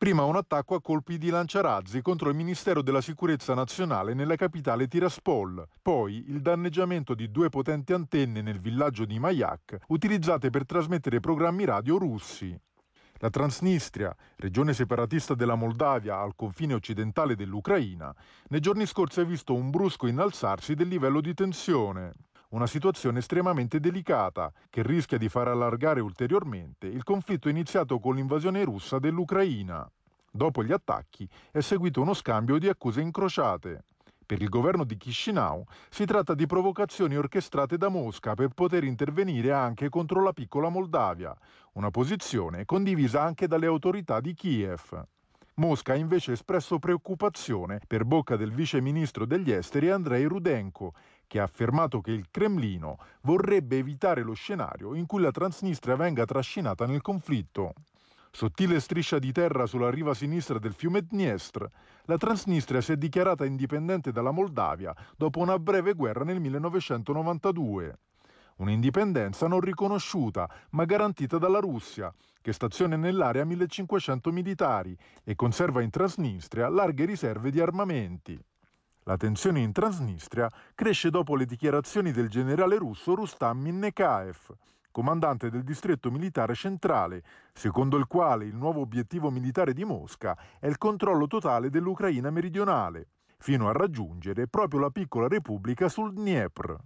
Prima un attacco a colpi di lanciarazzi contro il Ministero della Sicurezza Nazionale nella capitale Tiraspol, poi il danneggiamento di due potenti antenne nel villaggio di Mayak, utilizzate per trasmettere programmi radio russi. La Transnistria, regione separatista della Moldavia al confine occidentale dell'Ucraina, nei giorni scorsi ha visto un brusco innalzarsi del livello di tensione. Una situazione estremamente delicata che rischia di far allargare ulteriormente il conflitto iniziato con l'invasione russa dell'Ucraina. Dopo gli attacchi è seguito uno scambio di accuse incrociate. Per il governo di Chisinau si tratta di provocazioni orchestrate da Mosca per poter intervenire anche contro la piccola Moldavia, una posizione condivisa anche dalle autorità di Kiev. Mosca ha invece espresso preoccupazione per bocca del vice ministro degli esteri Andrei Rudenko, che ha affermato che il Cremlino vorrebbe evitare lo scenario in cui la Transnistria venga trascinata nel conflitto. Sottile striscia di terra sulla riva sinistra del fiume Dniestr, la Transnistria si è dichiarata indipendente dalla Moldavia dopo una breve guerra nel 1992. Un'indipendenza non riconosciuta, ma garantita dalla Russia, che staziona nell'area 1500 militari e conserva in Transnistria larghe riserve di armamenti. La tensione in Transnistria cresce dopo le dichiarazioni del generale russo Rustam Minnekaev, comandante del distretto militare centrale, secondo il quale il nuovo obiettivo militare di Mosca è il controllo totale dell'Ucraina meridionale, fino a raggiungere proprio la piccola repubblica sul Dniepr.